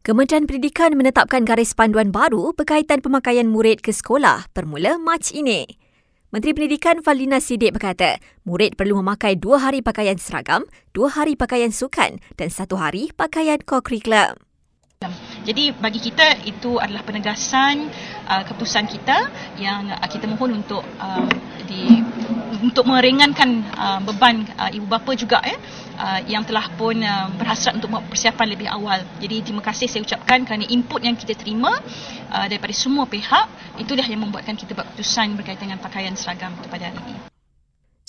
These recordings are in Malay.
Kementerian Pendidikan menetapkan garis panduan baru berkaitan pemakaian murid ke sekolah bermula Mac ini. Menteri Pendidikan Faldina Sidik berkata, murid perlu memakai dua hari pakaian seragam, dua hari pakaian sukan dan satu hari pakaian co-curriculum. Jadi bagi kita itu adalah penegasan uh, keputusan kita yang uh, kita mohon untuk uh, di untuk meringankan uh, beban uh, ibu bapa juga eh uh, yang telah pun uh, berhasrat untuk membuat persiapan lebih awal. Jadi terima kasih saya ucapkan kerana input yang kita terima uh, daripada semua pihak itulah yang membuatkan kita buat keputusan berkaitan dengan pakaian seragam pada hari ini.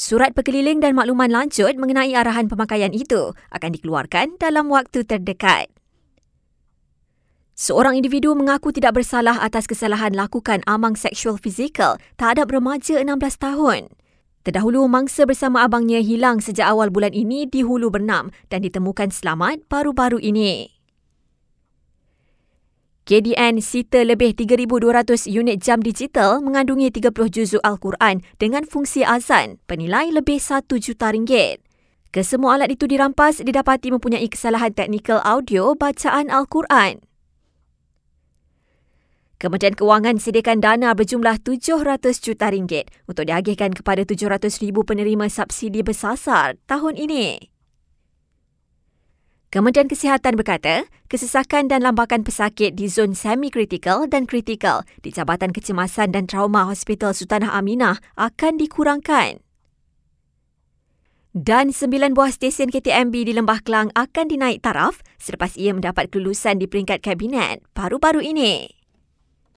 Surat perkeliling dan makluman lanjut mengenai arahan pemakaian itu akan dikeluarkan dalam waktu terdekat. Seorang individu mengaku tidak bersalah atas kesalahan lakukan amang seksual fizikal terhadap remaja 16 tahun. Terdahulu, mangsa bersama abangnya hilang sejak awal bulan ini di Hulu Bernam dan ditemukan selamat baru-baru ini. KDN sita lebih 3,200 unit jam digital mengandungi 30 juzuk Al-Quran dengan fungsi azan bernilai lebih 1 juta ringgit. Kesemua alat itu dirampas didapati mempunyai kesalahan teknikal audio bacaan Al-Quran. Kementerian Kewangan sediakan dana berjumlah 700 juta ringgit untuk diagihkan kepada 700 ribu penerima subsidi bersasar tahun ini. Kementerian Kesihatan berkata, kesesakan dan lambakan pesakit di zon semi-kritikal dan kritikal di Jabatan Kecemasan dan Trauma Hospital Sultanah Aminah akan dikurangkan. Dan sembilan buah stesen KTMB di Lembah Kelang akan dinaik taraf selepas ia mendapat kelulusan di peringkat kabinet baru-baru ini.